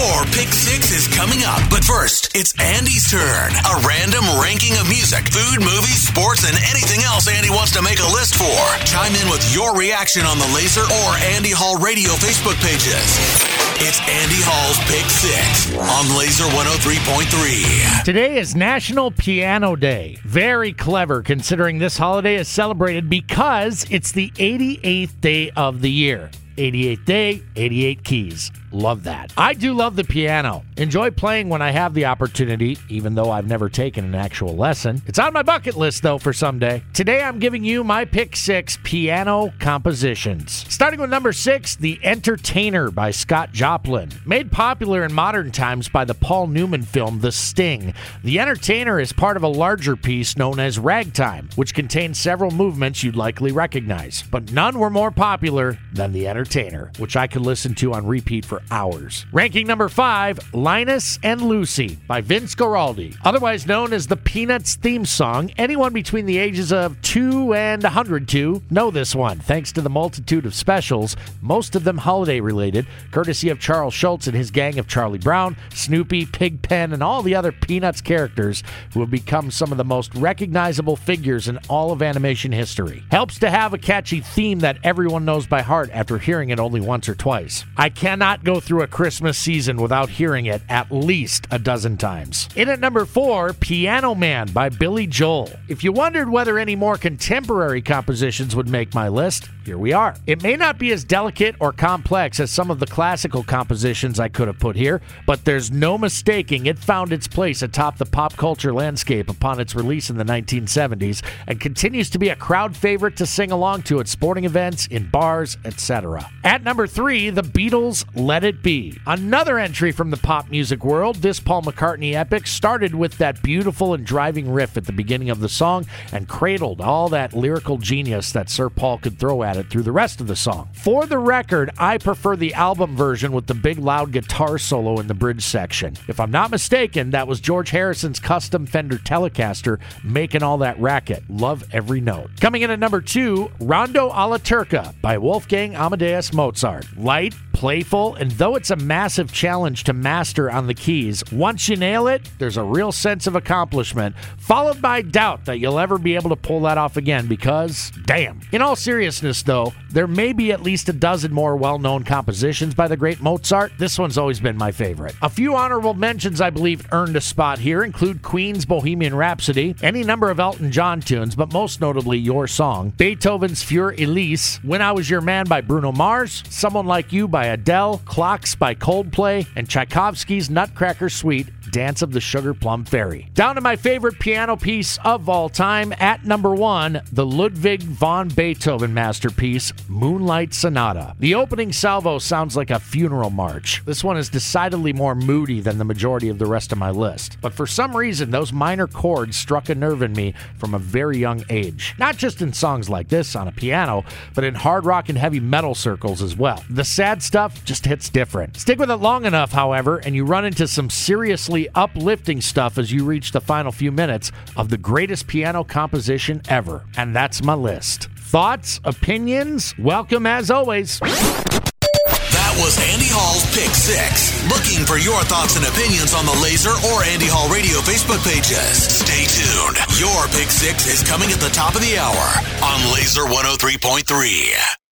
Your pick six is coming up. But first, it's Andy's turn. A random ranking of music, food, movies, sports, and anything else Andy wants to make a list for. Chime in with your reaction on the Laser or Andy Hall Radio Facebook pages. It's Andy Hall's Pick Six on Laser 103.3. Today is National Piano Day. Very clever considering this holiday is celebrated because it's the 88th day of the year. 88th day, 88 keys. Love that. I do love the piano. Enjoy playing when I have the opportunity, even though I've never taken an actual lesson. It's on my bucket list, though, for someday. Today I'm giving you my pick six piano compositions. Starting with number six, The Entertainer by Scott Joplin. Made popular in modern times by the Paul Newman film The Sting, The Entertainer is part of a larger piece known as Ragtime, which contains several movements you'd likely recognize. But none were more popular than The Entertainer, which I could listen to on repeat for hours. Ranking number five, Linus and Lucy by Vince Guaraldi. Otherwise known as the Peanuts theme song, anyone between the ages of 2 and 102 know this one, thanks to the multitude of specials, most of them holiday related, courtesy of Charles Schulz and his gang of Charlie Brown, Snoopy, Pigpen, and all the other Peanuts characters who have become some of the most recognizable figures in all of animation history. Helps to have a catchy theme that everyone knows by heart after hearing it only once or twice. I cannot go through a Christmas season without hearing it at least a dozen times. In at number four, Piano Man by Billy Joel. If you wondered whether any more contemporary compositions would make my list, here we are. It may not be as delicate or complex as some of the classical compositions I could have put here, but there's no mistaking it found its place atop the pop culture landscape upon its release in the 1970s and continues to be a crowd favorite to sing along to at sporting events, in bars, etc. At number three, the Beatles' Let It Be. Another entry from the pop music world, this Paul McCartney epic started with that beautiful and driving riff at the beginning of the song and cradled all that lyrical genius that Sir Paul could throw at it Uh, through the rest of the song. For the record, I prefer the album version with the big loud guitar solo in the bridge section. If I'm not mistaken, that was George Harrison's custom Fender Telecaster making all that racket. Love every note. Coming in at number two, Rondo alla Turca by Wolfgang Amadeus Mozart. Light, playful, and though it's a massive challenge to master on the keys, once you nail it, there's a real sense of accomplishment, followed by doubt that you'll ever be able to pull that off again because, damn. In all seriousness, though, there may be at least a dozen more well known compositions by the great Mozart. This one's always been my favorite. A few honorable mentions I believe earned a spot here include Queen's Bohemian Rhapsody, any number of Elton John tunes, but most notably Your Song, Beethoven's Für Elise, When I Was Your Man by Bruno Mars, Someone Like You by Adele, Clocks by Coldplay, and Tchaikovsky's Nutcracker Suite Dance of the Sugar Plum Fairy. Down to my favorite piano piece of all time, at number one, the Ludwig von Beethoven masterpiece, Moonlight Sonata. The opening salvo sounds like a funeral march. This one is decidedly more moody than the majority of the rest of my list. But for some reason, those minor chords struck a nerve in me from a very young age. Not just in songs like this on a piano, but in hard rock and heavy metal circles as well. The sad stuff just hits different. Stick with it long enough, however, and you run into some seriously uplifting stuff as you reach the final few minutes of the greatest piano composition ever. And that's my list. Thoughts, opinions, welcome as always. That was Andy Hall's Pick Six. Looking for your thoughts and opinions on the Laser or Andy Hall Radio Facebook pages. Stay tuned. Your Pick Six is coming at the top of the hour on Laser 103.3.